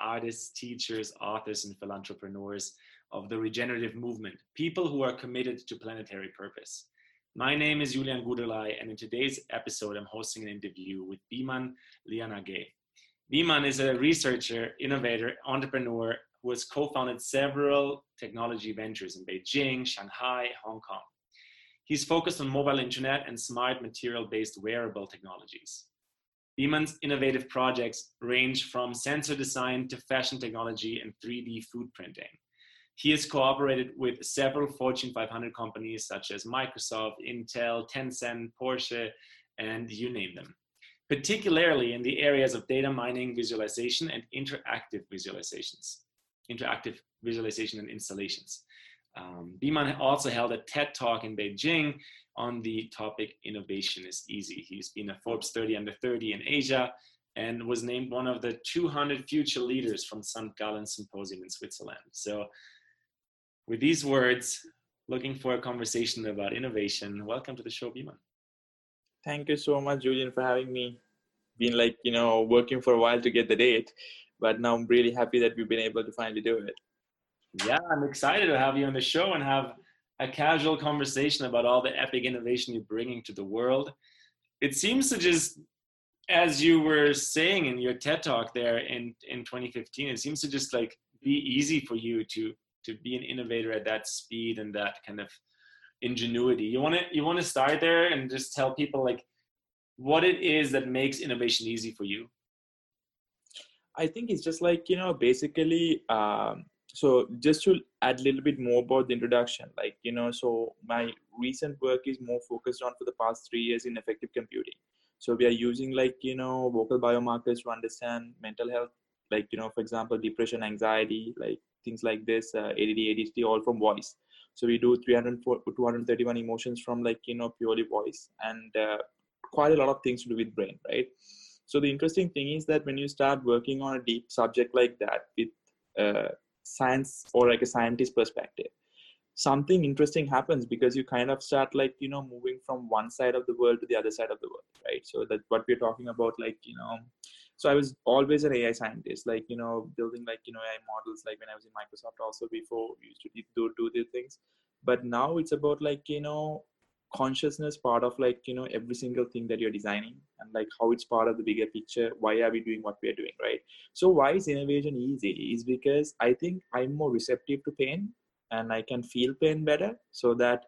artists, teachers, authors, and philanthropreneurs of the regenerative movement, people who are committed to planetary purpose. My name is Julian Gudelai, and in today's episode, I'm hosting an interview with Biman Liyanage. Biman is a researcher, innovator, entrepreneur who has co founded several technology ventures in Beijing, Shanghai, Hong Kong. He's focused on mobile internet and smart material based wearable technologies. Biman's innovative projects range from sensor design to fashion technology and 3D food printing. He has cooperated with several Fortune 500 companies such as Microsoft, Intel, Tencent, Porsche, and you name them, particularly in the areas of data mining, visualization, and interactive visualizations, interactive visualization and installations. Um, Biman also held a TED talk in Beijing on the topic Innovation is Easy. He's been a Forbes 30 under 30 in Asia and was named one of the 200 future leaders from St. Gallen Symposium in Switzerland. So, with these words, looking for a conversation about innovation, welcome to the show, Biman. Thank you so much, Julian, for having me. Been like, you know, working for a while to get the date, but now I'm really happy that we've been able to finally do it. Yeah, I'm excited to have you on the show and have a casual conversation about all the epic innovation you're bringing to the world. It seems to just, as you were saying in your TED talk there in, in 2015, it seems to just like be easy for you to to be an innovator at that speed and that kind of ingenuity. You want to you want to start there and just tell people like what it is that makes innovation easy for you. I think it's just like you know basically um, so just to add a little bit more about the introduction like you know so my recent work is more focused on for the past three years in affective computing. So we are using like you know vocal biomarkers to understand mental health like you know for example depression anxiety like things like this uh, add adhd all from voice. So we do 304 231 emotions from like you know purely voice and uh, quite a lot of things to do with brain right? So the interesting thing is that when you start working on a deep subject like that with uh, science or like a scientist perspective. Something interesting happens because you kind of start like you know moving from one side of the world to the other side of the world right? So that what we're talking about like you know so i was always an ai scientist like you know building like you know ai models like when i was in microsoft also before we used to do do these things. But now it's about like you know consciousness part of like you know every single thing that you're designing and like how it's part of the bigger picture why are we doing what we are doing right? So why is innovation easy? Is because i think i'm more receptive to pain and i can feel pain better so that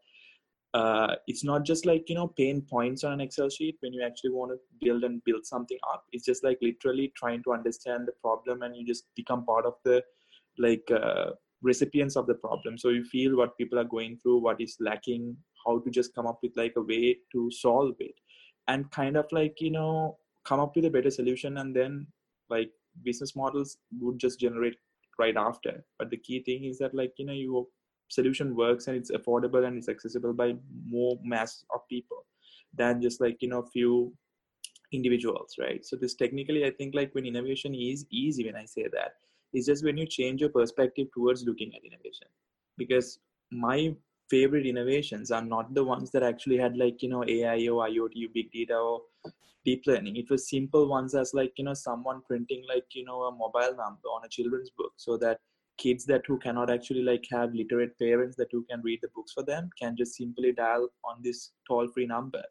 uh, it's not just like you know pain points on an excel sheet when you actually want to build and build something up. It's just like literally trying to understand the problem and you just become part of the like uh, recipients of the problem. So you feel what people are going through what is lacking how to just come up with like a way to solve it. And kind of like you know come up with a better solution and then like business models would just generate right after. But the key thing is that like you know your solution works and it's affordable and it's accessible by more mass of people than just like you know few individuals right? So this technically i think like when innovation is easy when i say that it's just when you change your perspective towards looking at innovation. Because my favorite innovations are not the ones that actually had like you know ai or iot or big data or deep learning. It was simple ones as like you know someone printing like you know a mobile number on a children's book so that kids that who cannot actually like have literate parents that who can read the books for them can just simply dial on this toll free number.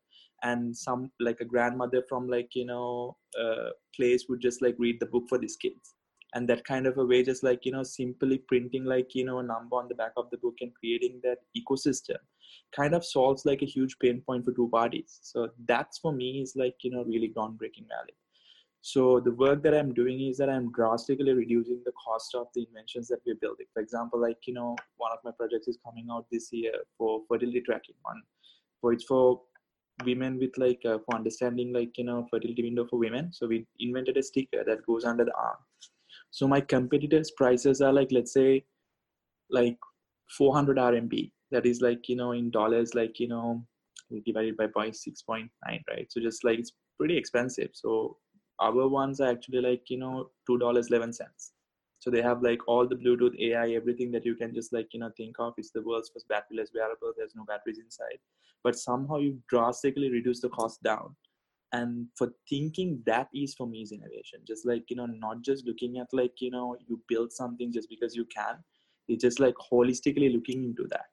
And some like a grandmother from like you know uh, place would just like read the book for these kids and that kind of a way just like you know simply printing like you know a number on the back of the book and creating that ecosystem kind of solves like a huge pain point for two parties. So that's for me is like you know really groundbreaking value so the work that i'm doing is that i'm drastically reducing the cost of the inventions that we're building. For example like you know one of my projects is coming out this year for fertility tracking one. For it's for women with like uh, for understanding like you know fertility window for women. So we invented a sticker that goes under the arm so my competitors prices are like let's say like 400 rmb that is like you know in dollars like you know divided by 6.9 right? So just like it's pretty expensive. So our ones are actually like you know two dollars 11 cents. So they have like all the bluetooth ai everything that you can just like you know think of. It's the world's first batteryless wearable. There's no batteries inside. But somehow you drastically reduce the cost down and for thinking that is for me is innovation. Just like you know not just looking at like you know you build something just because you can. It's just like holistically looking into that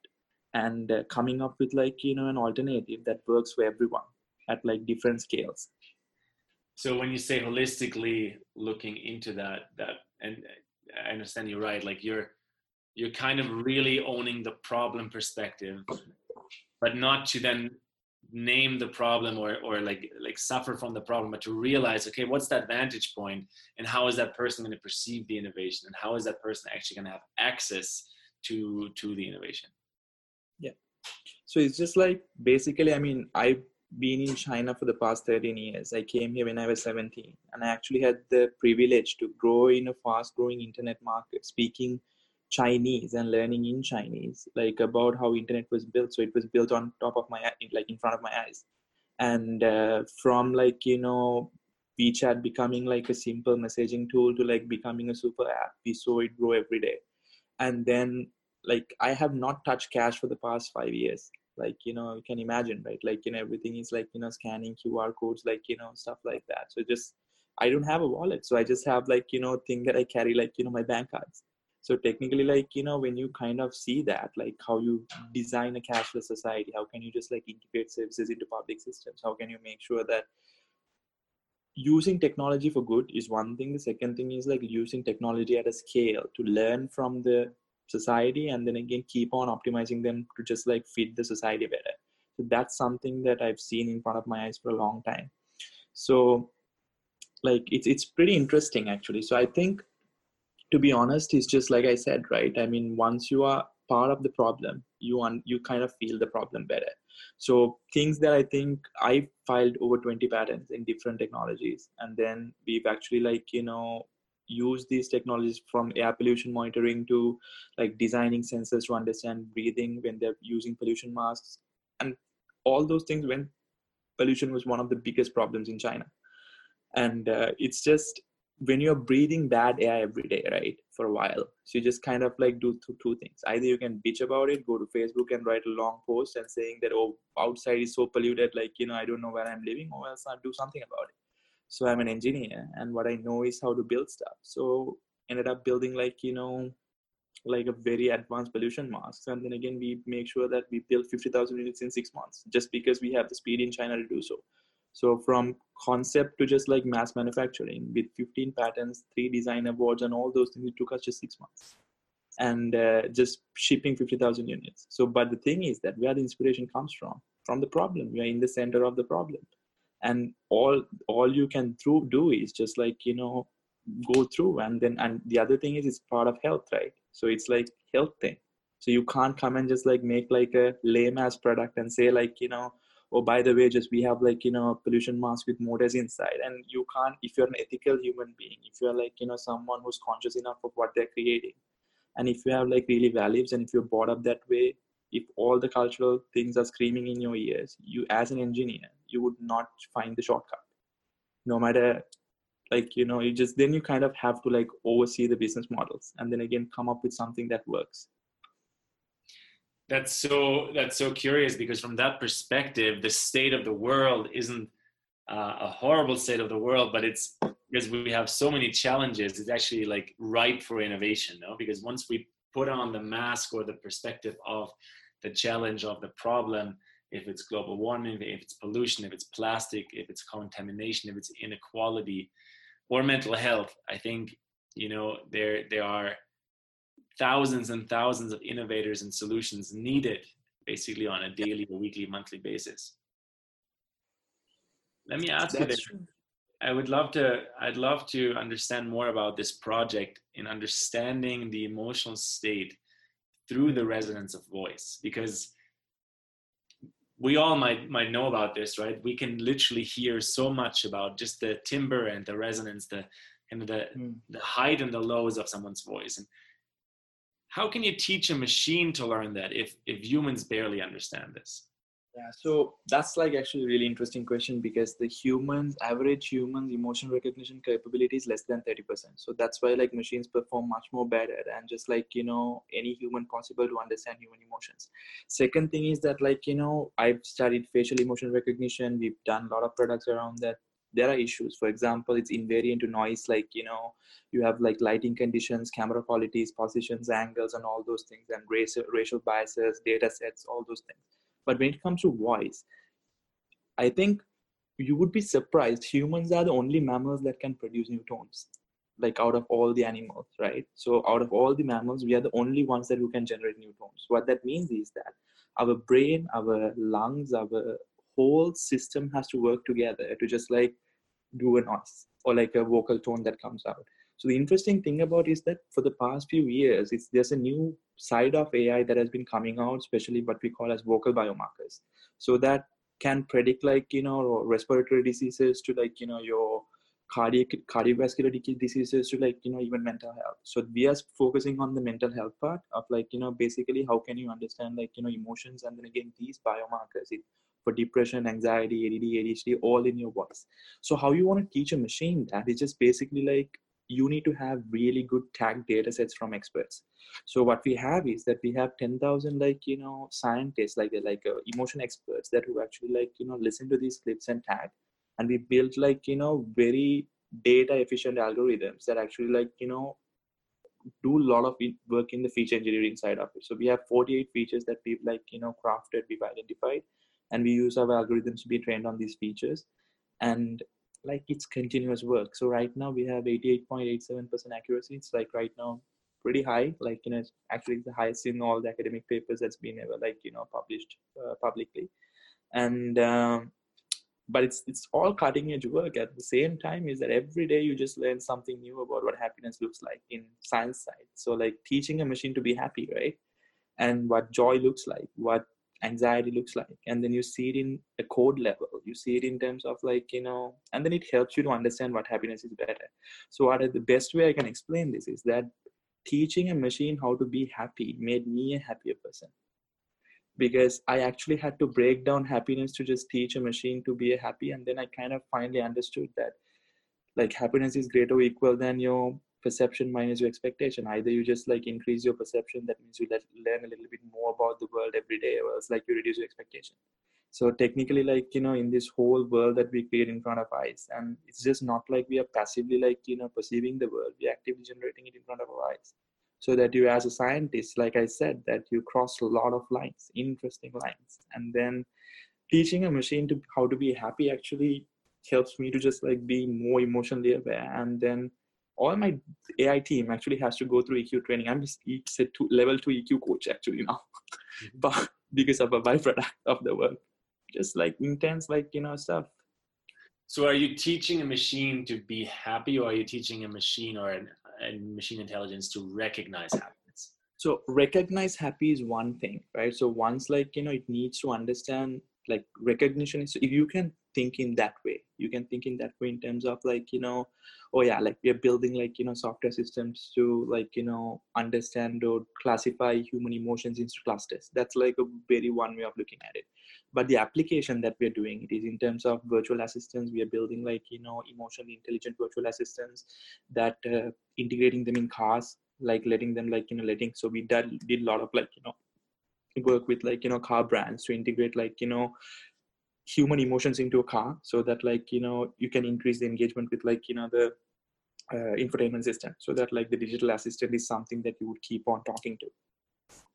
and uh, coming up with like you know an alternative that works for everyone at like different scales. So when you say holistically looking into that that and i understand you're right like you're you're kind of really owning the problem perspective but not to then name the problem or or like like suffer from the problem but to realize okay what's that vantage point and how is that person going to perceive the innovation and how is that person actually going to have access to to the innovation? Yeah. So it's just like basically i mean i've been in china for the past 13 years. I came here when i was 17 and i actually had the privilege to grow in a fast growing internet market speaking Chinese and learning in Chinese, like about how internet was built. So it was built on top of my, like in front of my eyes. And uh, from like, you know, WeChat becoming like a simple messaging tool to like becoming a super app, we saw it grow every day. And then like I have not touched cash for the past five years. Like, you know, you can imagine, right? Like, you know, everything is like, you know, scanning QR codes, like, you know, stuff like that. So just, I don't have a wallet. So I just have like, you know, thing that I carry, like, you know, my bank cards so technically like you know when you kind of see that like how you design a cashless society how can you just like integrate services into public systems? How can you make sure that using technology for good is one thing. The second thing is like using technology at a scale to learn from the society and then again keep on optimizing them to just like fit the society better. So that's something that i've seen in front of my eyes for a long time. So like it's it's pretty interesting actually. So i think to be honest it's just like i said right? I mean once you are part of the problem you un- you kind of feel the problem better. So things that i think i filed over 20 patents in different technologies and then we've actually like you know used these technologies from air pollution monitoring to like designing sensors to understand breathing when they're using pollution masks. And all those things when pollution was one of the biggest problems in china. And uh, it's just when you're breathing bad air every day, right, for a while, so you just kind of like do two, two things. Either you can bitch about it, go to Facebook and write a long post and saying that, oh, outside is so polluted, like, you know, I don't know where I'm living, or else I'll do something about it. So I'm an engineer, and what I know is how to build stuff. So ended up building like, you know, like a very advanced pollution mask. And then again, we make sure that we build 50,000 units in six months just because we have the speed in China to do so. So from concept to just like mass manufacturing with 15 patents, three design awards, and all those things, it took us just six months, and uh, just shipping 50,000 units. So, but the thing is that where the inspiration comes from, from the problem. We are in the center of the problem, and all all you can through do is just like you know go through, and then and the other thing is it's part of health, right? So it's like health thing. So you can't come and just like make like a lame ass product and say like you know oh by the way just we have like you know pollution mask with motors inside. And you can't if you're an ethical human being if you're like you know someone who's conscious enough of what they're creating and if you have like really values and if you're brought up that way if all the cultural things are screaming in your ears you as an engineer you would not find the shortcut. No matter like you know you just then you kind of have to like oversee the business models and then again come up with something that works that's so that's so curious because from that perspective the state of the world isn't uh, a horrible state of the world but it's because we have so many challenges it's actually like ripe for innovation no? Because once we put on the mask or the perspective of the challenge of the problem if it's global warming if it's pollution if it's plastic if it's contamination if it's inequality or mental health i think you know there there are thousands and thousands of innovators and solutions needed basically on a daily or weekly monthly basis let me ask That's you this. i would love to i'd love to understand more about this project in understanding the emotional state through the resonance of voice because we all might might know about this right we can literally hear so much about just the timbre and the resonance the and the mm. the height and the lows of someone's voice and how can you teach a machine to learn that if if humans barely understand this? Yeah so that's like actually a really interesting question because the humans average humans emotion recognition capability is less than 30% so that's why like machines perform much more better and just like you know any human possible to understand human emotions. Second thing is that like you know i've studied facial emotion recognition. We've done a lot of products around that there are issues. For example it's invariant to noise like you know you have like lighting conditions camera qualities positions angles and all those things and racial racial biases data sets all those things. But when it comes to voice i think you would be surprised. Humans are the only mammals that can produce new tones like out of all the animals right? So out of all the mammals we are the only ones that who can generate new tones. What that means is that our brain our lungs our whole system has to work together to just like do a noise or like a vocal tone that comes out. So the interesting thing about is that for the past few years, it's there's a new side of AI that has been coming out, especially what we call as vocal biomarkers. So that can predict like you know respiratory diseases to like you know your cardiac cardiovascular diseases to like you know even mental health so we are focusing on the mental health part of like you know basically how can you understand like you know emotions and then again these biomarkers it, for depression, anxiety, ADD, ADHD, all in your voice. So how you want to teach a machine that is just basically like you need to have really good tag data sets from experts. So what we have is that we have 10,000 like, you know, scientists, like, they're like uh, emotion experts that who actually like, you know, listen to these clips and tag. And we built like, you know, very data efficient algorithms that actually like, you know, do a lot of work in the feature engineering side of it. So we have 48 features that we've like, you know, crafted, we've identified and we use our algorithms to be trained on these features. And like it's continuous work. So right now we have 88.87% accuracy. It's like right now pretty high. Like you know actually the highest in all the academic papers that's been ever like you know published uh, publicly. And um, but it's it's all cutting edge work. At the same time is that every day you just learn something new about what happiness looks like in science side. So like teaching a machine to be happy right? And what joy looks like what anxiety looks like and then you see it in a code level. You see it in terms of like you know and then it helps you to understand what happiness is better. So what are the best way i can explain this is that teaching a machine how to be happy made me a happier person. Because i actually had to break down happiness to just teach a machine to be happy and then i kind of finally understood that like happiness is greater or equal than your perception minus your expectation. Either you just like increase your perception that means you let, learn a little bit more about the world every day or else like you reduce your expectation. So technically like you know in this whole world that we create in front of eyes and it's just not like we are passively like you know perceiving the world. We're actively generating it in front of our eyes. So that you as a scientist like i said that you cross a lot of lines interesting lines. And then teaching a machine to how to be happy actually helps me to just like be more emotionally aware. And then all my AI team actually has to go through EQ training. I'm just it's a two, level two EQ coach actually now, mm-hmm. but because of a byproduct of the work, just like intense, like you know stuff. So, are you teaching a machine to be happy, or are you teaching a machine or an, a machine intelligence to recognize happiness? So, recognize happy is one thing, right? So, once like you know, it needs to understand like recognition. So, if you can think in that way, you can think in that way in terms of like you know oh yeah like we're building like you know software systems to like you know understand or classify human emotions into clusters that's like a very one way of looking at it but the application that we're doing it is in terms of virtual assistants we are building like you know emotionally intelligent virtual assistants that uh, integrating them in cars like letting them like you know letting so we did, did a lot of like you know work with like you know car brands to integrate like you know human emotions into a car so that like you know you can increase the engagement with like you know the uh, infotainment system so that like the digital assistant is something that you would keep on talking to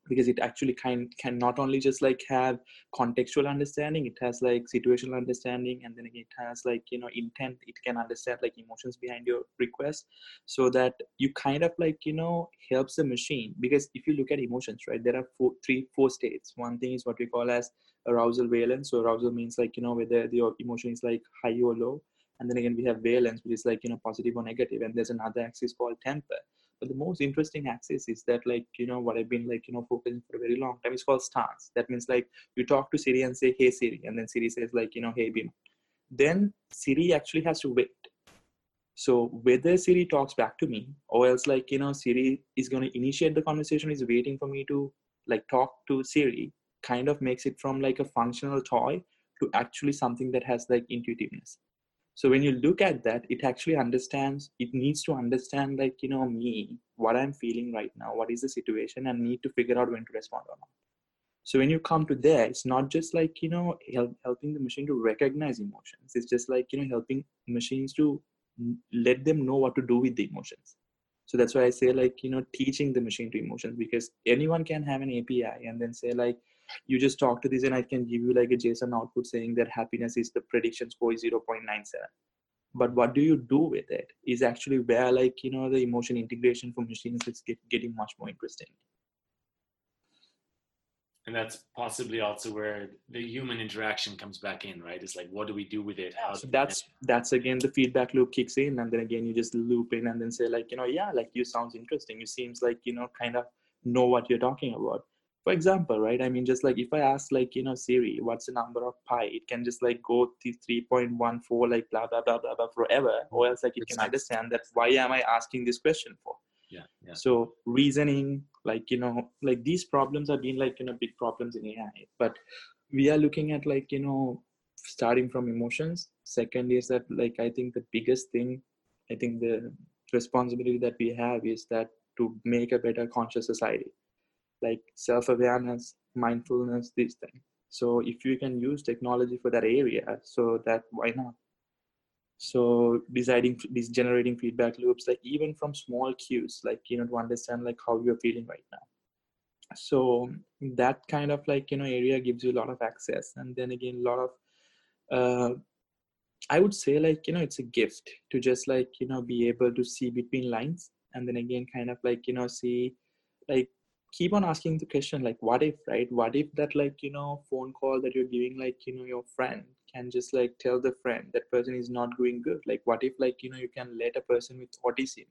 because it actually can can not only just like have contextual understanding it has like situational understanding and then it has like you know intent it can understand like emotions behind your request so that you kind of like you know helps the machine because if you look at emotions right there are four three four states. One thing is what we call as arousal valence so arousal means like you know whether the emotion is like high or low and then again we have valence which is like you know positive or negative and there's another axis called temper but the most interesting axis is that like, you know, what I've been like, you know, focusing for a very long time is called stance. That means like you talk to Siri and say, hey Siri, and then Siri says like, you know, hey Bim. Then Siri actually has to wait. So whether Siri talks back to me or else like, you know, Siri is going to initiate the conversation, is waiting for me to like talk to Siri kind of makes it from like a functional toy to actually something that has like intuitiveness so when you look at that it actually understands it needs to understand like you know me what i'm feeling right now what is the situation and need to figure out when to respond or not. So when you come to there it's not just like you know help, helping the machine to recognize emotions. It's just like you know helping machines to let them know what to do with the emotions. So that's why i say like you know teaching the machine to emotions because anyone can have an api and then say like you just talk to this and i can give you like a json output saying that happiness is the prediction score is 0.97 but what do you do with it is actually where like you know the emotion integration for machines is get, getting much more interesting. And that's possibly also where the human interaction comes back in right? It's like what do we do with it? Yeah, so that's that's again the feedback loop kicks in and then again you just loop in and then say like you know yeah like you sounds interesting. You seems like you know kind of know what you're talking about for example right? I mean just like if i ask like you know siri what's the number of pi? It can just like go to 3.14 like blah blah blah blah blah forever or else like it can understand that why am i asking this question for? Yeah, yeah. so reasoning like you know like these problems have been like you know big problems in ai but we are looking at like you know starting from emotions. Second is that like i think the biggest thing i think the responsibility that we have is that to make a better conscious society like self-awareness mindfulness these things. So if you can use technology for that area so that why not? So deciding these generating feedback loops like even from small cues like you know to understand like how you're feeling right now. So that kind of like you know area gives you a lot of access. And then again a lot of uh, i would say like you know it's a gift to just like you know be able to see between lines. And then again kind of like you know see like keep on asking the question like what if right? What if that like you know phone call that you're giving like you know your friend can just like tell the friend that person is not doing good? Like what if like you know you can let a person with autism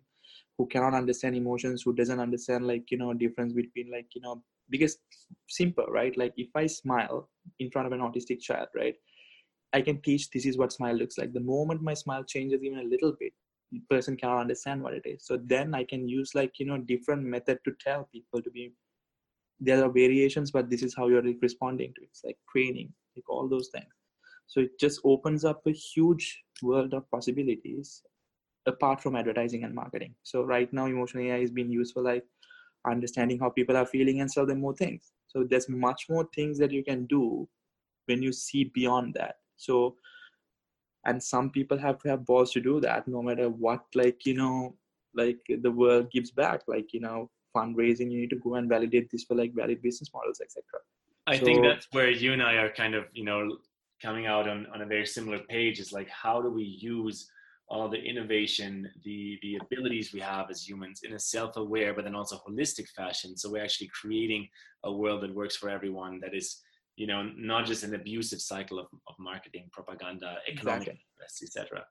who cannot understand emotions who doesn't understand like you know difference between like you know because simple right? Like if i smile in front of an autistic child right i can teach this is what smile looks like. The moment my smile changes even a little bit person cannot understand what it is. So then i can use like you know different method to tell people to be there are variations but this is how you're responding to it. it's like training like all those things. So it just opens up a huge world of possibilities apart from advertising and marketing. So right now emotional ai is being used for like understanding how people are feeling and sell them more things. So there's much more things that you can do when you see beyond that. So and some people have to have balls to do that no matter what like you know like the world gives back like you know fundraising you need to go and validate this for like valid business models etc i so, think that's where you and i are kind of you know coming out on, on a very similar page is like how do we use all the innovation the the abilities we have as humans in a self-aware but then also holistic fashion? So we're actually creating a world that works for everyone that is you know not just an abusive cycle of, of marketing propaganda economic exactly. etc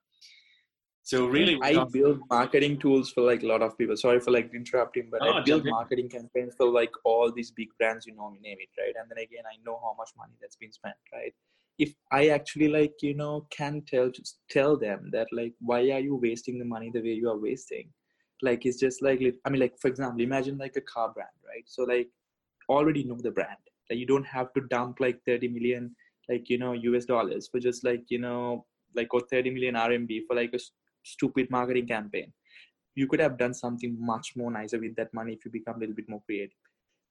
so really i um, build marketing tools for like a lot of people. Sorry for like interrupting but oh, i build marketing campaigns for like all these big brands you know me name it right? And then again i know how much money that's been spent right? If i actually like you know can tell tell them that like why are you wasting the money the way you are wasting? Like it's just like i mean like for example imagine like a car brand right? So like already know the brand like you don't have to dump like 30 million like you know us dollars for just like you know like or 30 million rmb for like a stupid marketing campaign. You could have done something much more nicer with that money if you become a little bit more creative.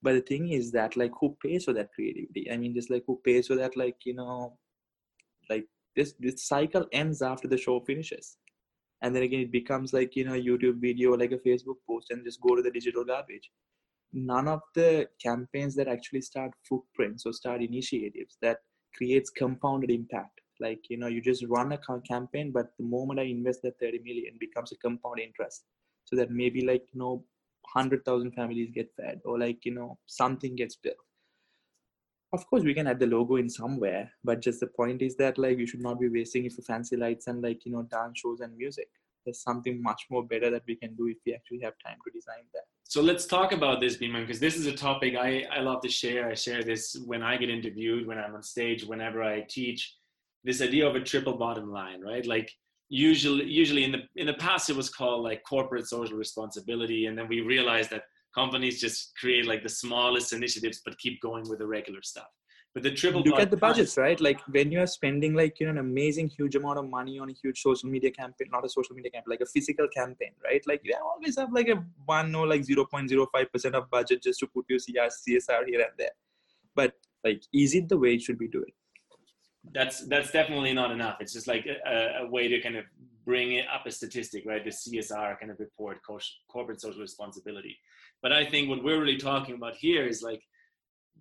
But the thing is that like who pays for that creativity? I mean just like who pays for that like you know like this this cycle ends after the show finishes. And then again it becomes like you know youtube video like a facebook post and just go to the digital garbage none of the campaigns that actually start footprints or start initiatives that creates compounded impact. Like you know you just run a campaign but the moment i invest that 30 million becomes a compound interest. So that maybe like you know 100000 families get fed or like you know something gets built. Of course we can add the logo in somewhere but just the point is that like you should not be wasting it for fancy lights and like you know dance shows and music there's something much more better that we can do if we actually have time to design that. So let's talk about this Biman because this is a topic I, I love to share. I share this when i get interviewed when i'm on stage whenever i teach this idea of a triple bottom line right? Like usually usually in the in the past it was called like corporate social responsibility and then we realized that companies just create like the smallest initiatives but keep going with the regular stuff But the triple look at the budgets, right? Like when you're spending like you know an amazing huge amount of money on a huge social media campaign, not a social media campaign, like a physical campaign, right? Like you always have like a one or like zero point zero five percent of budget just to put your CSR here and there. But like, is it the way it should be doing? That's that's definitely not enough. It's just like a, a way to kind of bring it up a statistic, right? The CSR kind of report, corporate social responsibility. But I think what we're really talking about here is like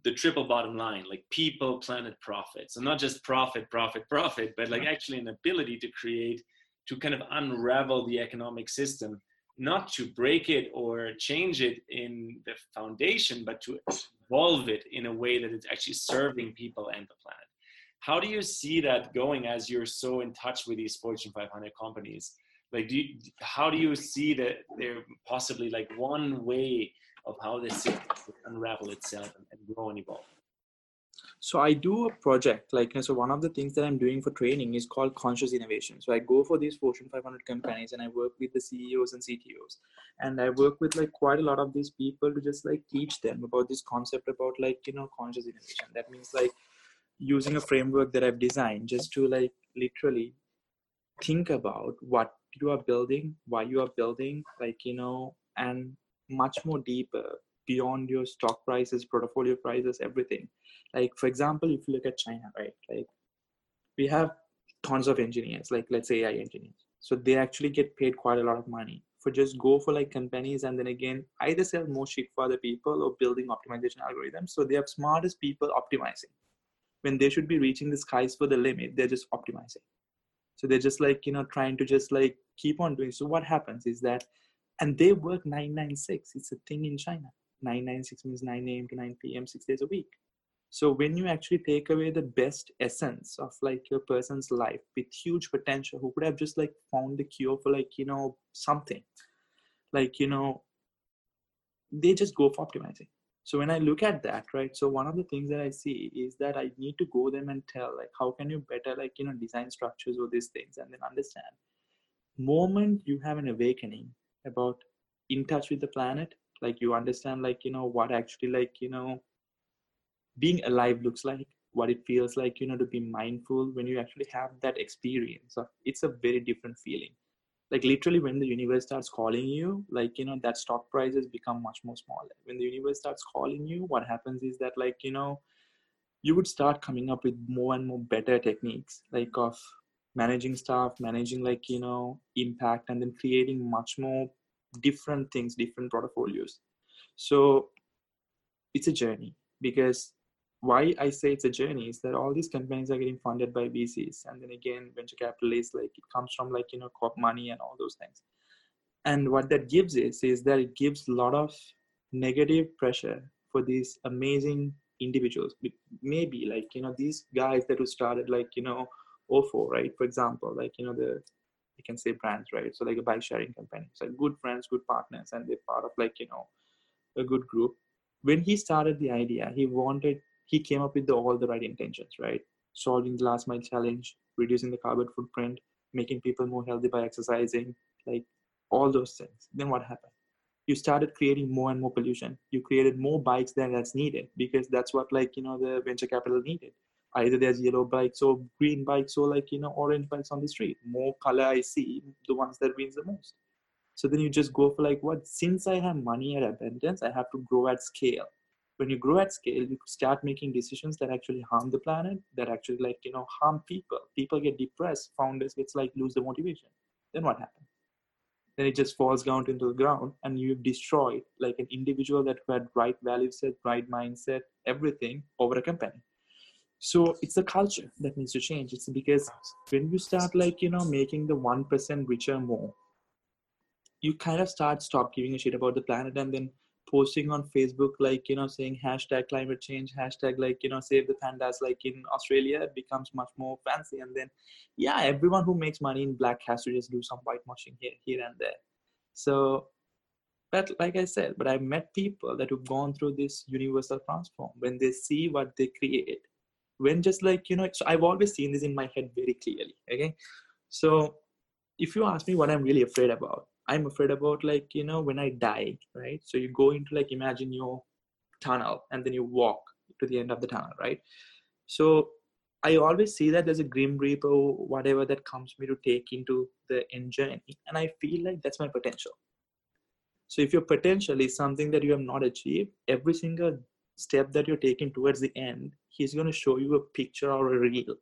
the triple bottom line like people planet profit so not just profit profit profit but like actually an ability to create to kind of unravel the economic system not to break it or change it in the foundation but to evolve it in a way that it's actually serving people and the planet. How do you see that going as you're so in touch with these fortune 500 companies? Like do you, how do you see that they're possibly like one way of how this system will unravel itself and, and grow and evolve? So I do a project like so one of the things that I'm doing for training is called conscious innovation. So I go for these Fortune 500 companies and I work with the CEOs and CTOs, and I work with like quite a lot of these people to just like teach them about this concept about like you know conscious innovation. That means like using a framework that I've designed just to like literally think about what you are building, why you are building, like you know, and much more deeper beyond your stock prices, portfolio prices, everything. Like for example, if you look at China, right? Like we have tons of engineers, like let's say AI engineers. So they actually get paid quite a lot of money for just go for like companies and then again either sell more shit for other people or building optimization algorithms. So they have smartest people optimizing. When they should be reaching the skies for the limit, they're just optimizing. So they're just like, you know, trying to just like keep on doing. So what happens is that and they work 996 it's a thing in china. 996 means 9 a.m to 9 p.m six days a week. So when you actually take away the best essence of like your person's life with huge potential who could have just like found the cure for like you know something? Like you know they just go for optimizing. So when i look at that right so one of the things that i see is that i need to go them and tell like how can you better like you know design structures or these things and then understand. Moment you have an awakening about in touch with the planet like you understand like you know what actually like you know being alive looks like what it feels like you know to be mindful when you actually have that experience it's a very different feeling. Like literally when the universe starts calling you like you know that stock prices become much more smaller. When the universe starts calling you what happens is that like you know you would start coming up with more and more better techniques like of managing staff managing like you know impact and then creating much more different things different portfolios. So it's a journey because why i say it's a journey is that all these companies are getting funded by vcs and then again venture capitalists like it comes from like you know corp money and all those things. And what that gives is is that it gives a lot of negative pressure for these amazing individuals. Maybe like you know these guys that who started like you know ofo right? For example like you know the you can say brands right? So like a bike sharing company. So good friends good partners and they're part of like you know a good group. When he started the idea he wanted he came up with the, all the right intentions right? Solving the last mile challenge reducing the carbon footprint making people more healthy by exercising like all those things. Then what happened? You started creating more and more pollution. You created more bikes than that's needed because that's what like you know the venture capital needed either there's yellow bikes or green bikes or like you know orange bikes on the street. More color i see the ones that wins the most. So then you just go for like what? Since i have money at abundance i have to grow at scale. When you grow at scale you start making decisions that actually harm the planet that actually like you know harm people. People get depressed founders gets like lose the motivation. Then what happens? Then it just falls down into the ground and you've destroyed like an individual that had right value set right mindset everything over a company so it's the culture that needs to change. It's because when you start like you know making the 1% richer more you kind of start stop giving a shit about the planet and then posting on facebook like you know saying hashtag climate change hashtag like you know save the pandas like in australia becomes much more fancy. And then yeah everyone who makes money in black has to just do some whitewashing here here and there. So but like i said but i've met people that have gone through this universal transform. When they see what they create when just like you know so i've always seen this in my head very clearly okay? So if you ask me what i'm really afraid about i'm afraid about like you know when i die right? So you go into like imagine your tunnel and then you walk to the end of the tunnel right? So I always see that there's a grim reaper, whatever that comes me to take into the end journey, and I feel like that's my potential. So if your potential is something that you have not achieved, every single step that you're taking towards the end, he's going to show you a picture or a reel.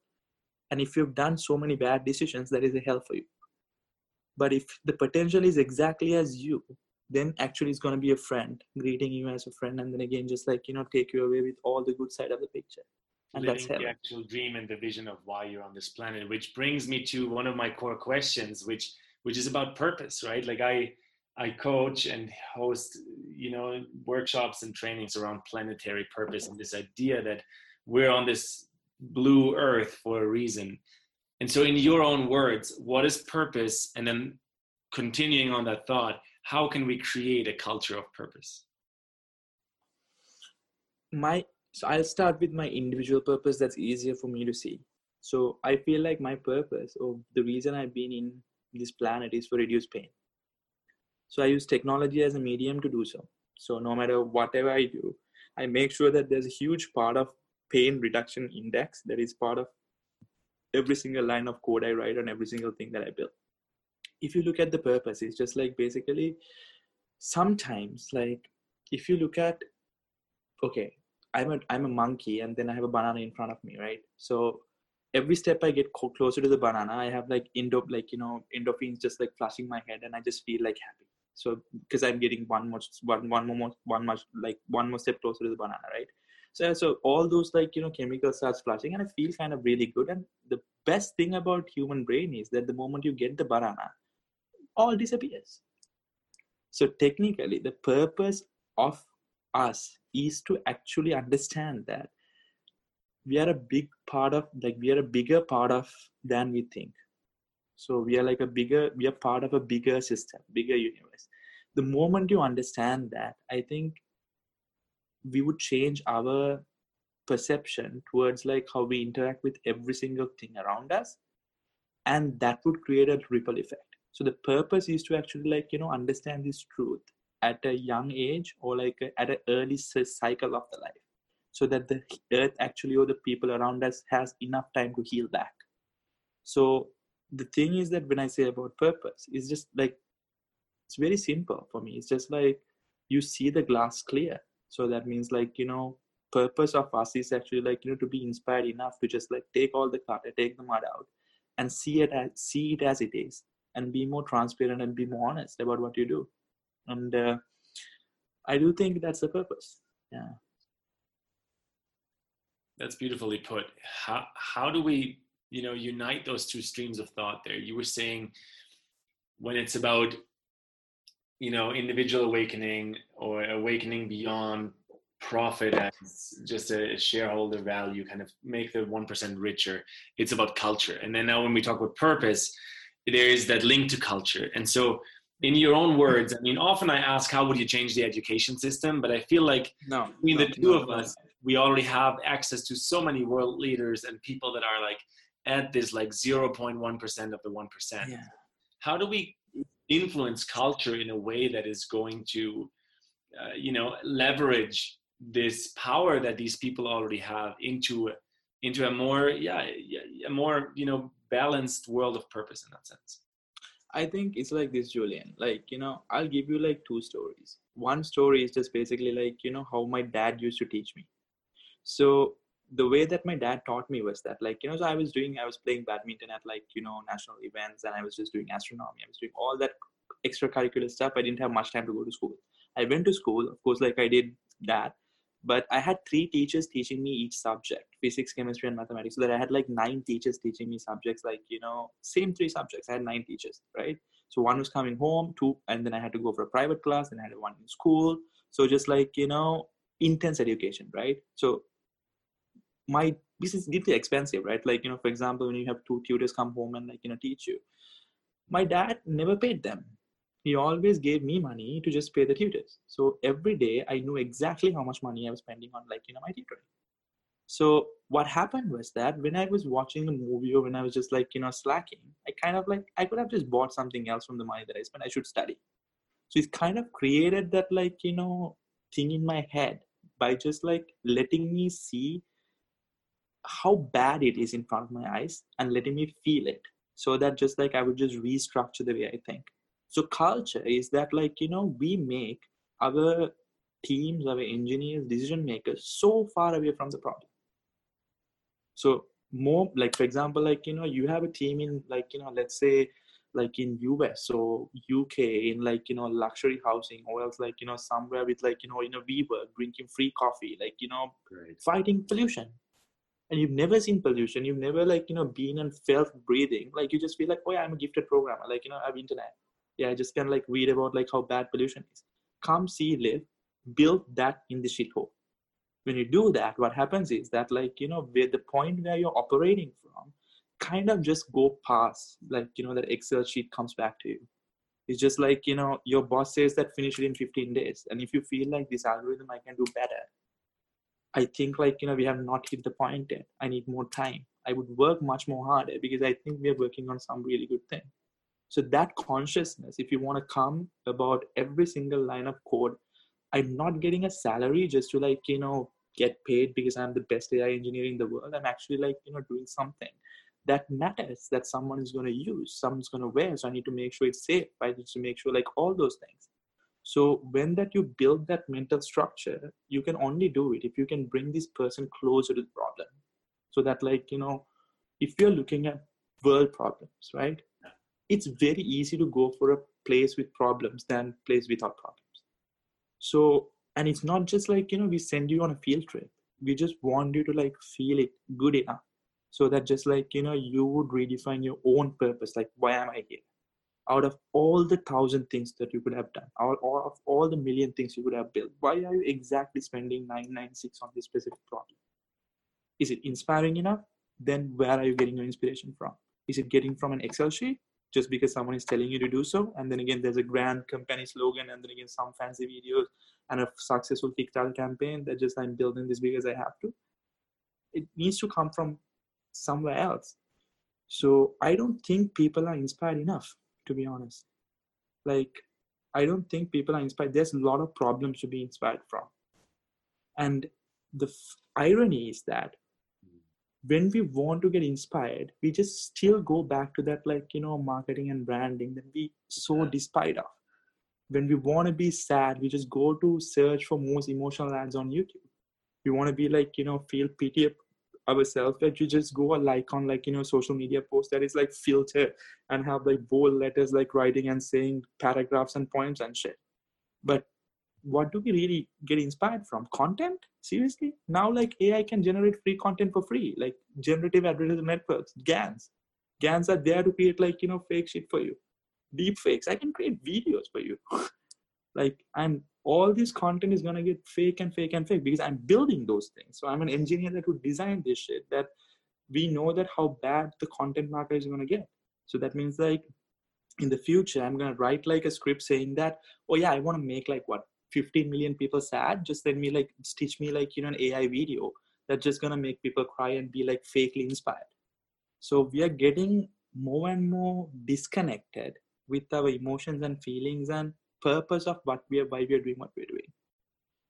And if you've done so many bad decisions, that is a hell for you. But if the potential is exactly as you, then actually it's going to be a friend greeting you as a friend and then again just like you know take you away with all the good side of the picture and living that's the actual dream and the vision of why you're on this planet which brings me to one of my core questions which which is about purpose right like i i coach and host you know workshops and trainings around planetary purpose and this idea that we're on this blue earth for a reason and so in your own words what is purpose and then continuing on that thought how can we create a culture of purpose my so I'll start with my individual purpose that's easier for me to see. So I feel like my purpose or the reason I've been in this planet is for reduce pain. So I use technology as a medium to do so. So no matter whatever I do, I make sure that there's a huge part of pain reduction index that is part of every single line of code I write on every single thing that I build. If you look at the purpose, it's just like basically sometimes like if you look at okay I'm a I'm a monkey, and then I have a banana in front of me, right? So every step I get closer to the banana, I have like endo like you know endorphins just like flushing my head, and I just feel like happy. So because I'm getting one more one one more one much like one more step closer to the banana, right? So so all those like you know chemicals starts flushing, and I feel kind of really good. And the best thing about human brain is that the moment you get the banana, all disappears. So technically, the purpose of us is to actually understand that we are a big part of like we are a bigger part of than we think so we are like a bigger we are part of a bigger system bigger universe. The moment you understand that i think we would change our perception towards like how we interact with every single thing around us and that would create a ripple effect. So the purpose is to actually like you know understand this truth at a young age or like at an early cycle of the life so that the earth actually or the people around us has enough time to heal back. So the thing is that when i say about purpose it's just like it's very simple for me. It's just like you see the glass clear. So that means like you know purpose of us is actually like you know to be inspired enough to just like take all the clutter take the mud out and see it as see it as it is and be more transparent and be more honest about what you do. And uh, i do think that's the purpose. Yeah. That's beautifully put. How how do we you know unite those two streams of thought there. You were saying when it's about you know individual awakening or awakening beyond profit as just a shareholder value kind of make the 1% richer it's about culture. And then now when we talk about purpose there is that link to culture. And so in your own words, I mean, often I ask, how would you change the education system? But I feel like no, between no, the two no, of us, we already have access to so many world leaders and people that are like at this like 0.1% of the 1%. Yeah. How do we influence culture in a way that is going to, uh, you know, leverage this power that these people already have into into a more yeah a more you know balanced world of purpose in that sense I think it's like this, Julian. Like, you know, I'll give you like two stories. One story is just basically like, you know, how my dad used to teach me. So the way that my dad taught me was that, like, you know, so I was doing, I was playing badminton at like, you know, national events and I was just doing astronomy. I was doing all that extracurricular stuff. I didn't have much time to go to school. I went to school, of course, like I did that but i had three teachers teaching me each subject physics chemistry and mathematics so that i had like nine teachers teaching me subjects like you know same three subjects i had nine teachers right so one was coming home two and then i had to go for a private class and i had one in school so just like you know intense education right so my this is deeply expensive right like you know for example when you have two tutors come home and like you know teach you my dad never paid them he always gave me money to just pay the tutors. So every day I knew exactly how much money I was spending on like, you know, my tutoring. So what happened was that when I was watching the movie or when I was just like, you know, slacking, I kind of like, I could have just bought something else from the money that I spent. I should study. So it's kind of created that like, you know, thing in my head by just like letting me see how bad it is in front of my eyes and letting me feel it so that just like i would just restructure the way i think. So culture is that like you know we make our teams our engineers decision makers so far away from the problem. So more like for example like you know you have a team in like you know let's say like in us or uk in like you know luxury housing or else like you know somewhere with like you know in a WeWork drinking free coffee like you know Great. fighting pollution and you've never seen pollution you've never like you know been and felt breathing like you just feel like oh yeah i'm a gifted programmer like you know i have internet. Yeah i just can like read about like how bad pollution is. Come see live build that in the shithole. When you do that what happens is that like you know where the point where you're operating from kind of just go past like you know that excel sheet comes back to you. It's just like you know your boss says that finish it in 15 days and if you feel like this algorithm i can do better i think like you know we have not hit the point yet. I need more time. I would work much more harder because i think we are working on some really good thing. So that consciousness if you want to come about every single line of code i'm not getting a salary just to like you know get paid because i'm the best ai engineer in the world. I'm actually like you know doing something that matters that someone is going to use someone's going to wear. So i need to make sure it's safe. I need to make sure like all those things so when that you build that mental structure you can only do it if you can bring this person closer to the problem. So that like you know if you're looking at world problems right? It's very easy to go for a place with problems than place without problems. So and it's not just like you know we send you on a field trip. We just want you to like feel it good enough so that just like you know you would redefine your own purpose like why am i here out of all the thousand things that you could have done out of all the million things you could have built why are you exactly spending 996 on this specific problem is it inspiring enough? Then where are you getting your inspiration from? Is it getting from an excel sheet just because someone is telling you to do so? And then again there's a grand company slogan and then again some fancy videos and a successful kickstarter campaign that just i'm building this because i have to. It needs to come from somewhere else. So I don't think people are inspired enough, to be honest. Like, I don't think people are inspired. There's a lot of problems to be inspired from. And the f- irony is that when we want to get inspired, we just still go back to that, like, you know, marketing and branding that we so despite of. When we want to be sad, we just go to search for most emotional ads on YouTube. We want to be like, you know, feel pity ourselves that you just go a like on like you know social media post that is like filter and have like bold letters like writing and saying paragraphs and points and shit. But what do we really get inspired from? Content? Seriously? Now like ai can generate free content for free like generative adversarial networks gans. Gans are there to create like you know fake shit for you. Deep fakes i can create videos for you. Like i'm all this content is going to get fake and fake and fake because i'm building those things. So i'm an engineer that would design this shit that we know that how bad the content market is going to get. So that means like in the future i'm going to write like a script saying that oh yeah i want to make like what 15 million people sad? Just send me like stitch me like you know an ai video that's just going to make people cry and be like fakely inspired. So we are getting more and more disconnected with our emotions and feelings and purpose of what we are why we are doing what we're doing.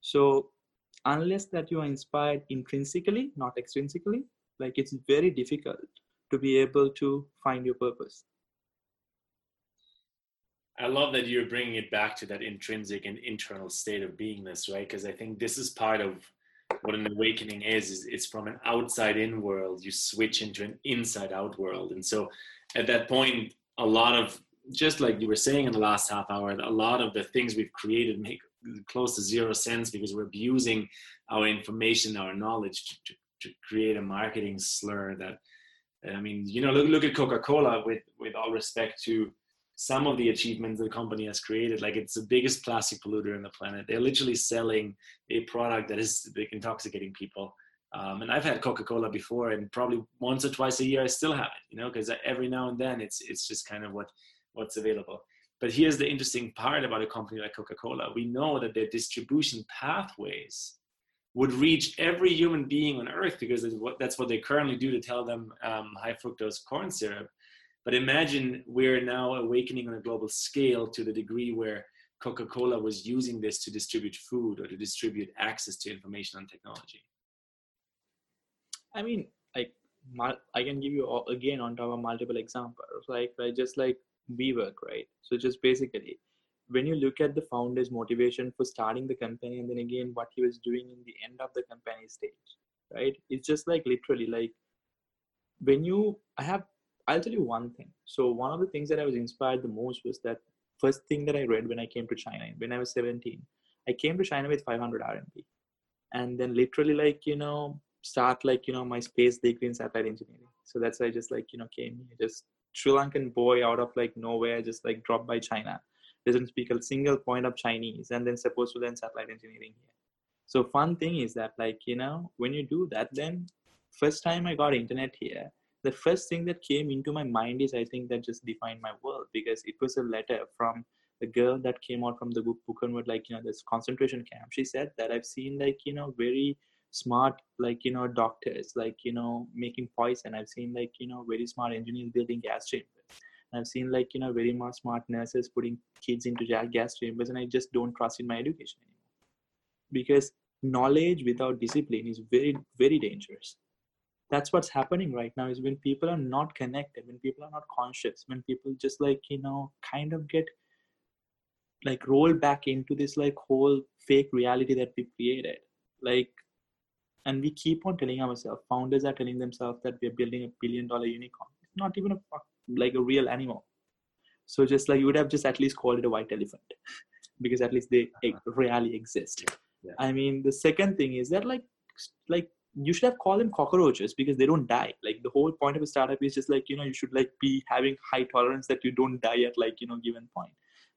So unless that you are inspired intrinsically not extrinsically like it's very difficult to be able to find your purpose. I love that you're bringing it back to that intrinsic and internal state of beingness right? Because i think this is part of what an awakening is, is it's from an outside in world you switch into an inside out world. And so at that point a lot of just like you were saying in the last half hour, a lot of the things we've created make close to zero sense because we're abusing our information, our knowledge to, to, to create a marketing slur that, I mean, you know, look, look at Coca-Cola with, with all respect to some of the achievements the company has created. Like it's the biggest plastic polluter on the planet. They're literally selling a product that is intoxicating people. Um, and I've had Coca-Cola before, and probably once or twice a year I still have it. You know, because every now and then it's it's just kind of what what's available. But here's the interesting part about a company like Coca-Cola. We know that their distribution pathways would reach every human being on earth because that's what they currently do to tell them um, high fructose corn syrup. But imagine we're now awakening on a global scale to the degree where Coca-Cola was using this to distribute food or to distribute access to information and technology. I mean, like I can give you again on top of multiple examples, like like just like WeWork, right? So just basically, when you look at the founder's motivation for starting the company, and then again what he was doing in the end of the company stage, right? It's just like literally like when you I have I'll tell you one thing. So one of the things that I was inspired the most was that first thing that I read when I came to China when I was 17. I came to China with 500 RMB, and then literally like you know start like you know my space degree in satellite engineering. So that's why I just like you know came here, just Sri Lankan boy out of like nowhere, just like dropped by China, doesn't speak a single point of Chinese, and then supposed to learn satellite engineering here. So fun thing is that like you know when you do that, then first time I got internet here, the first thing that came into my mind is I think that just defined my world because it was a letter from the girl that came out from the book Buchenwald, like you know this concentration camp. She said that I've seen like you know very smart like you know doctors like you know making poison. I've seen like you know very smart engineers building gas chambers. I've seen like you know very much smart nurses putting kids into gas chambers, and I just don't trust in my education anymore because knowledge without discipline is very very dangerous that's what's happening right now is when people are not connected when people are not conscious when people just like you know kind of get like roll back into this like whole fake reality that we created like and we keep on telling ourselves founders are telling themselves that we're building a billion dollar unicorn. It's not even a like a real animal. So just like you would have just at least called it a white elephant because at least they uh-huh. really exist. Yeah. i mean the second thing is that like like you should have called them cockroaches because they don't die. Like the whole point of a startup is just like you know you should like be having high tolerance that you don't die at like you know given point.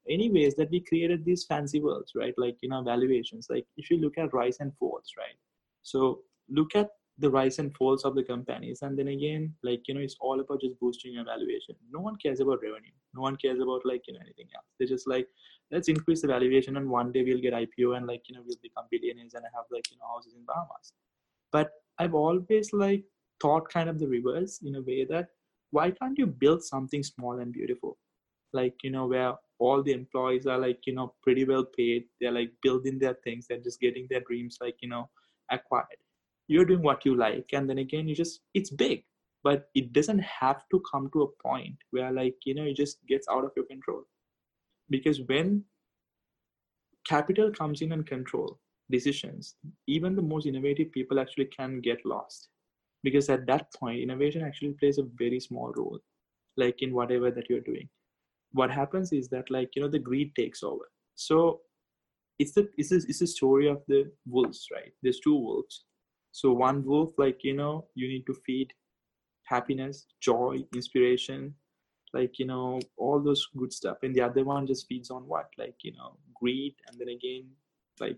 Anyways that we created these fancy worlds right? Like you know valuations. Like if you look at rise and falls right so look at the rise and falls of the companies and then again like you know it's all about just boosting your valuation. No one cares about revenue. No one cares about like you know anything else. They're just like let's increase the valuation and one day we'll get ipo and like you know we'll become billionaires and have like you know houses in bahamas. But i've always like thought kind of the reverse in a way that why can't you build something small and beautiful? Like you know where all the employees are like you know pretty well paid. They're like building their things. They're just getting their dreams like you know acquired you're doing what you like and then again you just it's big but it doesn't have to come to a point where like you know it just gets out of your control because when capital comes in and control decisions, even the most innovative people actually can get lost. Because at that point, innovation actually plays a very small role, like in whatever that you're doing. What happens is that, like, you know, the greed takes over. So it's the it's a, it's a story of the wolves, right? There's two wolves. So one wolf, like, you know, you need to feed happiness, joy, inspiration, like you know all those good stuff. And the other one just feeds on what? Like you know greed and then again like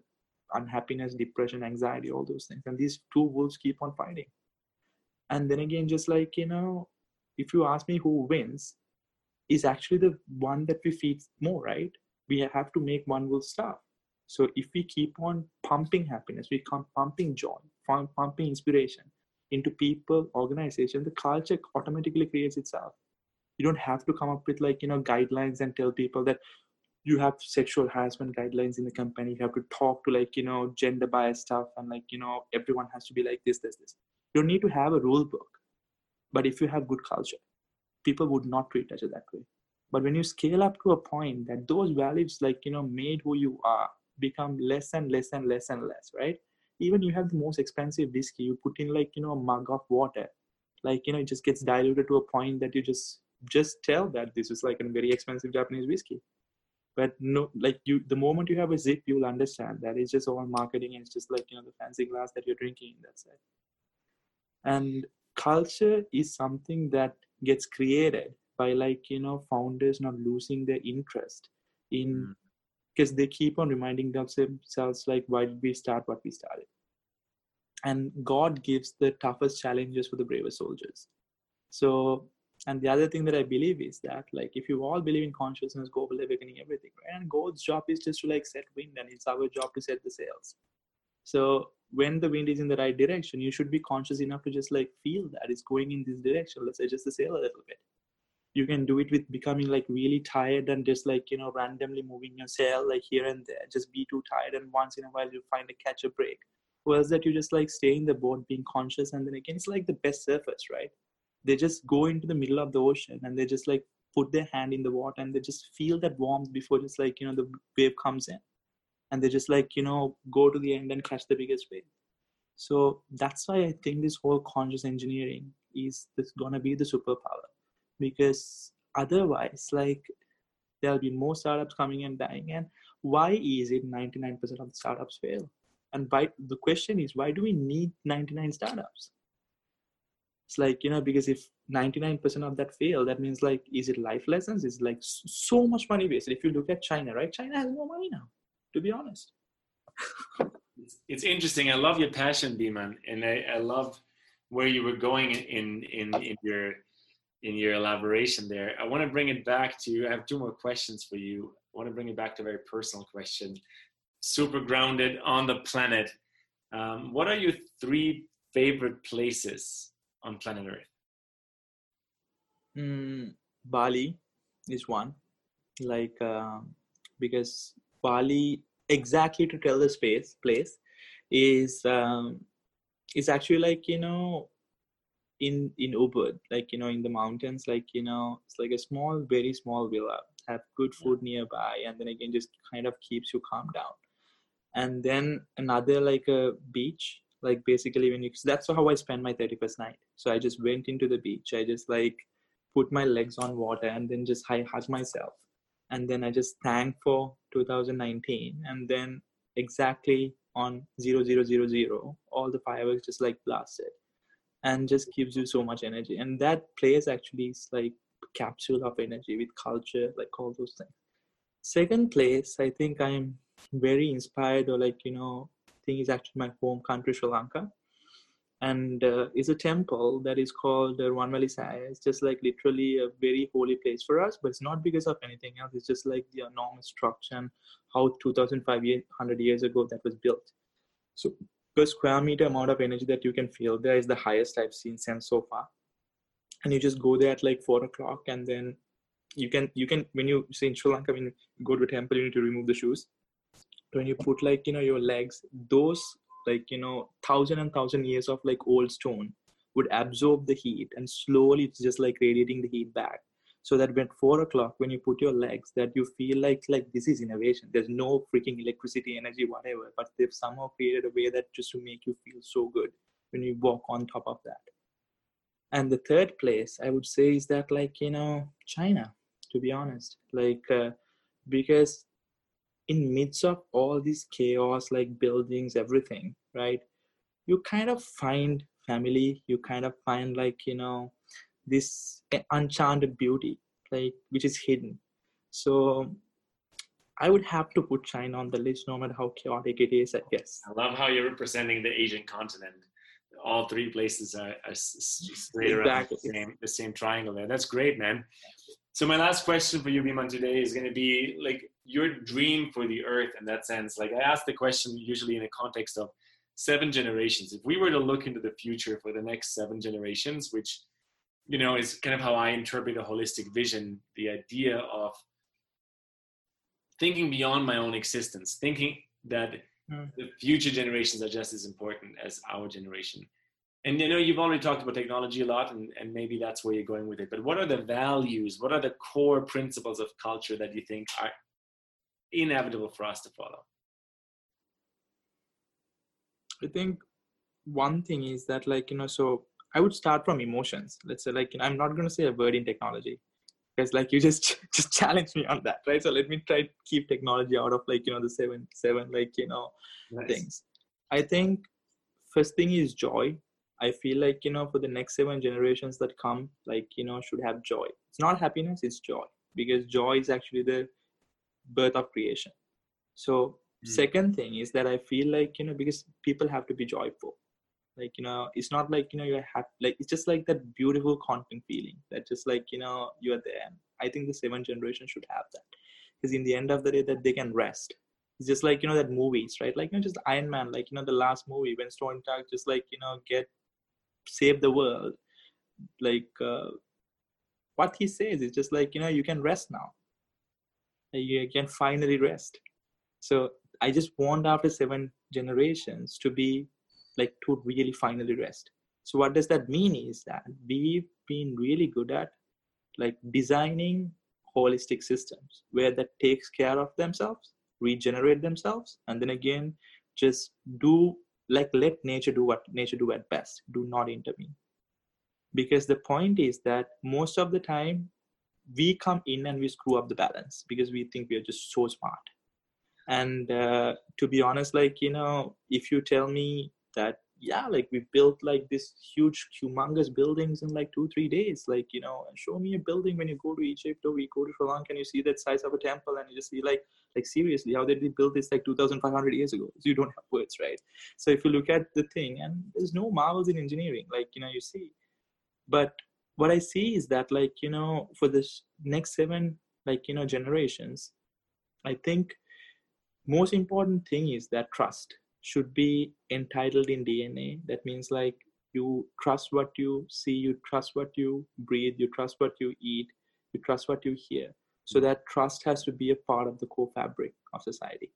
unhappiness depression anxiety all those things. And these two wolves keep on fighting. And then again just like you know if you ask me who wins is actually the one that we feed more right? We have to make one wolf starve so if we keep on pumping happiness we keep pumping joy pumping inspiration into people organization the culture automatically creates itself. You don't have to come up with like you know guidelines and tell people that you have sexual harassment guidelines in the company. You have to talk to like you know gender bias stuff and like you know everyone has to be like this this this. You don't need to have a rule book but if you have good culture people would not treat each other that way. But when you scale up to a point that those values like you know made who you are become less and less and less and less right? Even you have the most expensive whiskey you put in like you know a mug of water. Like you know it just gets diluted to a point that you just just tell that this is like a very expensive japanese whiskey. But no like you the moment you have a zip you'll understand that it's just all marketing and it's just like you know the fancy glass that you're drinking that's it. And culture is something that gets created by like you know founders not losing their interest in mm. Because they keep on reminding themselves like why did we start what we started? And god gives the toughest challenges for the bravest soldiers. So and the other thing that i believe is that like if you all believe in consciousness will awakening everything right? And god's job is just to like set wind and it's our job to set the sails. So when the wind is in the right direction you should be conscious enough to just like feel that it's going in this direction. Let's adjust the sail a little bit you can do it with becoming like really tired and just like you know randomly moving your sail like here and there. Just be too tired and once in a while you find a catch a break. Else that you just like stay in the boat being conscious and then again it's like the best surfers right? They just go into the middle of the ocean and they just like put their hand in the water and they just feel that warmth before just like you know the wave comes in. And they just like you know go to the end and catch the biggest wave. So that's why i think this whole conscious engineering is this gonna be the superpower because otherwise like there'll be more startups coming and dying and why is it 99% of the startups fail? And why the question is why do we need 99 startups? It's like you know because if 99% of that fail that means like is it life lessons? Is like so much money wasted? If you look at china right? China has no money now to be honest. It's, it's interesting. I love your passion Biman, and I, I love where you were going in in in your in your elaboration there i want to bring it back to you. i have two more questions for you i want to bring it back to a very personal question super grounded on the planet um, what are your three favorite places on planet Earth? Mm, Bali is one, like uh, because Bali exactly to tell the space place is um, is actually like you know in in Ubud, like you know in the mountains, like you know it's like a small, very small villa, have good food nearby, and then again just kind of keeps you calm down. And then another like a beach like basically when you that's how i spent my 31st night. So i just went into the beach i just like put my legs on water and then just I hug myself. And then i just thank for 2019 and then exactly on 0000 all the fireworks just like blasted and just gives you so much energy and that place actually is like capsule of energy with culture like all those things second place i think i'm very inspired or like you know thing is actually my home country, Sri Lanka. And uh, is a temple that is called uh, Ruwanweli Saya. It's just like literally a very holy place for us, but it's not because of anything else. It's just like the enormous structure and how 2,500 years ago that was built. So per square meter amount of energy that you can feel there is the highest I've seen since so far. And you just go there at like four o'clock, and then you can you can when you say in Sri Lanka when you go to a temple you need to remove the shoes when you put like you know your legs those like you know thousand and thousand years of like old stone would absorb the heat and slowly it's just like radiating the heat back so that when four o'clock when you put your legs that you feel like like this is innovation. There's no freaking electricity energy whatever but they've somehow created a way that just to make you feel so good when you walk on top of that. And the third place i would say is that like you know china to be honest. Like uh, because in midst of all this chaos like buildings everything right you kind of find family you kind of find like you know this enchanted beauty like which is hidden so i would have to put china on the list no matter how chaotic it is i guess i love how you're representing the asian continent all three places are, are straight exactly. around the same, the same triangle there that's great man so my last question for you, Biman, today is going to be like your dream for the earth in that sense. Like I ask the question usually in the context of seven generations. If we were to look into the future for the next seven generations, which you know is kind of how I interpret a holistic vision, the idea of thinking beyond my own existence, thinking that mm. the future generations are just as important as our generation and you know you've already talked about technology a lot and, and maybe that's where you're going with it but what are the values what are the core principles of culture that you think are inevitable for us to follow i think one thing is that like you know so i would start from emotions let's say like you know, i'm not going to say a word in technology because like you just just challenge me on that right so let me try to keep technology out of like you know the seven seven like you know nice. things i think first thing is joy I feel like, you know, for the next seven generations that come, like, you know, should have joy. It's not happiness, it's joy because joy is actually the birth of creation. So, mm. second thing is that I feel like, you know, because people have to be joyful. Like, you know, it's not like, you know, you're happy. Like, it's just like that beautiful content feeling that just like, you know, you're there. I think the seventh generation should have that. Because in the end of the day, that they can rest. It's just like you know that movies right? Like you know just iron man like you know the last movie when Tony Stark just like you know get save the world. Like uh, what he says is just like you know you can rest now. You can finally rest. So i just want after seven generations to be like to really finally rest. So what does that mean is that we've been really good at like designing holistic systems where that takes care of themselves regenerate themselves and then again just do like let nature do what nature do at best do not intervene. Because the point is that most of the time we come in and we screw up the balance because we think we are just so smart. And uh, to be honest like you know if you tell me that yeah like we built like this huge humongous buildings in like two three days like you know show me a building when you go to egypt or we go to sri lanka and you see that size of a temple and you just see like like seriously how did we build this like 2500 years ago? So you don't have words right? So if you look at the thing and there's no marvels in engineering like you know you see. But what i see is that like you know for this next seven like you know generations i think most important thing is that trust should be entitled in dna that means like you trust what you see you trust what you breathe you trust what you eat you trust what you hear. So that trust has to be a part of the core fabric of society.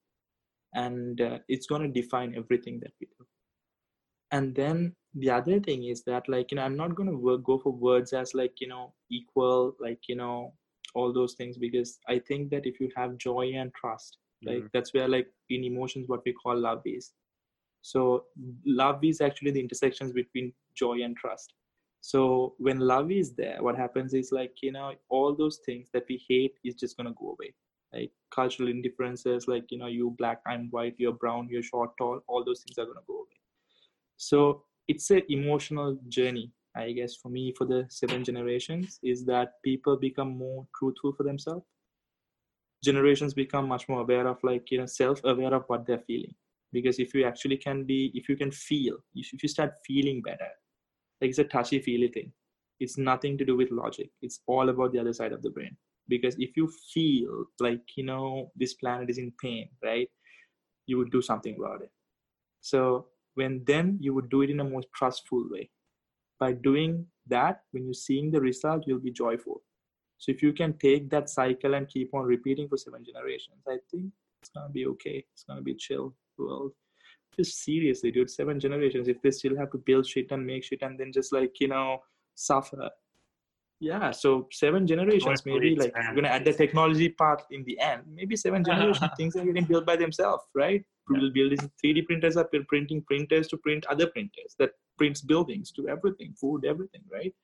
And uh, it's going to define everything that we do. And then the other thing is that like you know i'm not going to work, go for words as like you know equal like you know all those things because i think that if you have joy and trust like mm-hmm. that's where like in emotions what we call love is. So love is actually the intersections between joy and trust. So when love is there what happens is like you know all those things that we hate is just going to go away. Like cultural indifferences like you know you black i'm white you're brown you're short tall all those things are going to go away. So it's an emotional journey i guess for me for the seven generations is that people become more truthful for themselves generations become much more aware of like you know self-aware of what they're feeling. Because if you actually can be if you can feel if you start feeling better like it's a touchy feely thing. It's nothing to do with logic. It's all about the other side of the brain. Because if you feel like you know this planet is in pain right you would do something about it. So when then you would do it in a more trustful way. By doing that when you're seeing the result you'll be joyful so if you can take that cycle and keep on repeating for seven generations i think it's gonna be okay. It's gonna be chill world. Just seriously dude seven generations if they still have to build shit and make shit and then just like you know suffer. Yeah so seven generations maybe like we're gonna add the technology part in the end. Maybe seven generations things are getting built by themselves right? Yeah. we'll build these 3d printers up printing printers to print other printers that prints buildings to everything food everything right?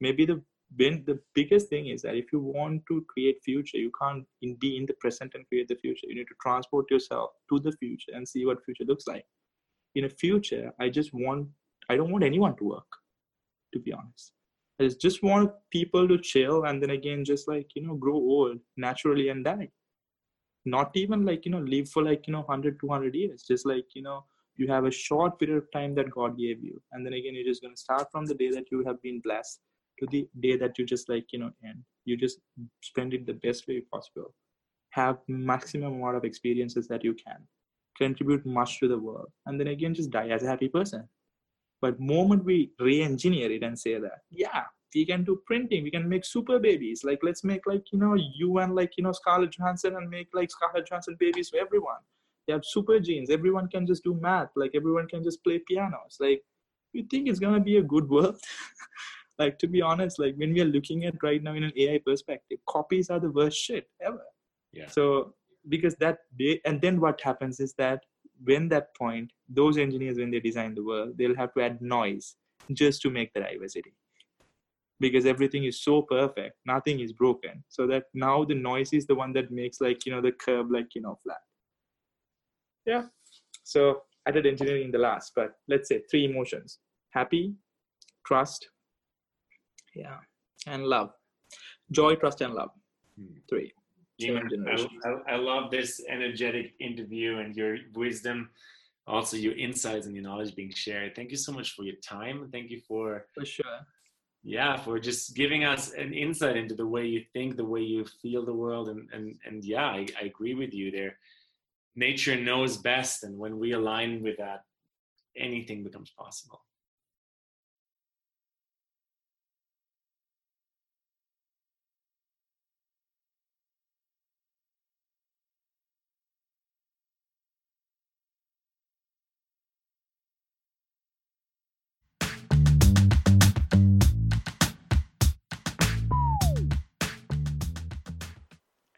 Maybe the the biggest thing is that if you want to create future you can't in, be in the present and create the future. You need to transport yourself to the future and see what future looks like. In a future i just want i don't want anyone to work to be honest. I just want people to chill and then again just like you know grow old naturally and die. Not even like you know live for like you know 100 200 years. Just like you know you have a short period of time that God gave you, and then again you're just gonna start from the day that you have been blessed to the day that you just like you know end. You just spend it the best way possible. Have maximum amount of experiences that you can. Contribute much to the world, and then again just die as a happy person but moment we re-engineer it and say that, yeah, we can do printing, we can make super babies. Like let's make like you know you and like you know Scarlett Johansson and make like Scarlett Johansson babies for everyone. They have super genes. Everyone can just do math. Like everyone can just play pianos. Like you think it's gonna be a good world? like to be honest, like when we are looking at right now in an AI perspective, copies are the worst shit ever. Yeah. So because that and then what happens is that when that point, those engineers, when they design the world, they'll have to add noise just to make the diversity. Because everything is so perfect, nothing is broken. So that now the noise is the one that makes like, you know, the curve like, you know, flat. Yeah. So I did engineering in the last, but let's say three emotions happy, trust, yeah, and love. Joy, trust, and love. Hmm. Three. I, I, I, love this energetic interview and your wisdom, also your insights and your knowledge being shared. Thank you so much for your time. Thank you for for sure. Yeah, for just giving us an insight into the way you think, the way you feel the world, and and and yeah, I, I agree with you there. Nature knows best, and when we align with that, anything becomes possible.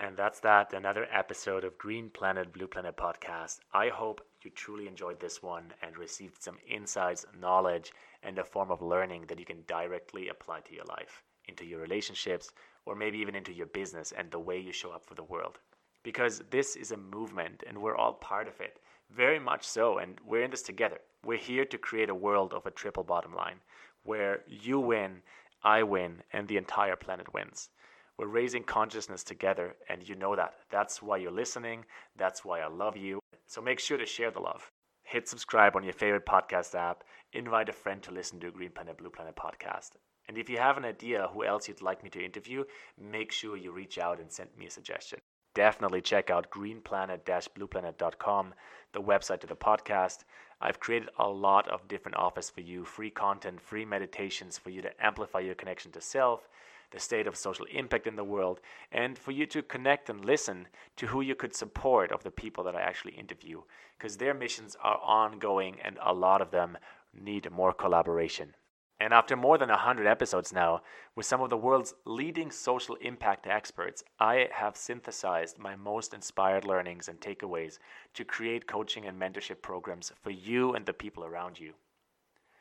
And that's that. Another episode of Green Planet, Blue Planet podcast. I hope you truly enjoyed this one and received some insights, knowledge, and a form of learning that you can directly apply to your life, into your relationships, or maybe even into your business and the way you show up for the world. Because this is a movement and we're all part of it. Very much so. And we're in this together. We're here to create a world of a triple bottom line where you win, I win, and the entire planet wins. We're raising consciousness together, and you know that. That's why you're listening. That's why I love you. So make sure to share the love. Hit subscribe on your favorite podcast app. Invite a friend to listen to Green Planet Blue Planet podcast. And if you have an idea who else you'd like me to interview, make sure you reach out and send me a suggestion. Definitely check out greenplanet-blueplanet.com, the website to the podcast. I've created a lot of different offers for you, free content, free meditations for you to amplify your connection to self the state of social impact in the world, and for you to connect and listen to who you could support of the people that I actually interview, because their missions are ongoing and a lot of them need more collaboration. And after more than 100 episodes now, with some of the world's leading social impact experts, I have synthesized my most inspired learnings and takeaways to create coaching and mentorship programs for you and the people around you.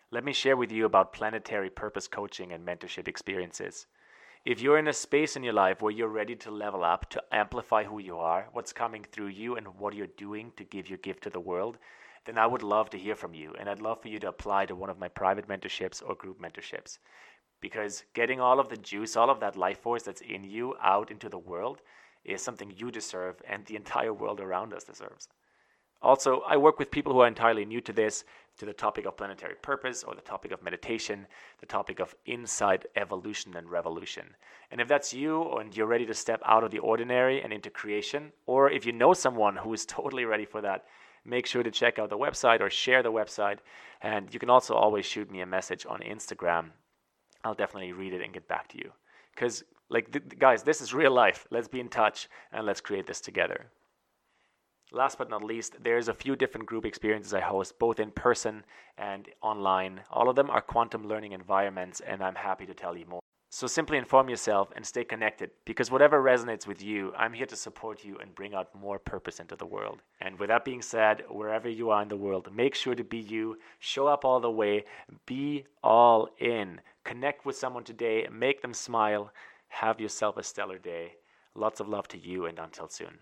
Let me share with you about planetary purpose coaching and mentorship experiences. If you're in a space in your life where you're ready to level up, to amplify who you are, what's coming through you, and what you're doing to give your gift to the world, then I would love to hear from you. And I'd love for you to apply to one of my private mentorships or group mentorships. Because getting all of the juice, all of that life force that's in you out into the world is something you deserve and the entire world around us deserves. Also, I work with people who are entirely new to this, to the topic of planetary purpose or the topic of meditation, the topic of inside evolution and revolution. And if that's you and you're ready to step out of the ordinary and into creation, or if you know someone who is totally ready for that, make sure to check out the website or share the website. And you can also always shoot me a message on Instagram. I'll definitely read it and get back to you. Because, like, th- guys, this is real life. Let's be in touch and let's create this together. Last but not least, there's a few different group experiences I host, both in person and online. All of them are quantum learning environments, and I'm happy to tell you more. So simply inform yourself and stay connected because whatever resonates with you, I'm here to support you and bring out more purpose into the world. And with that being said, wherever you are in the world, make sure to be you, show up all the way, be all in. Connect with someone today, make them smile, have yourself a stellar day. Lots of love to you, and until soon.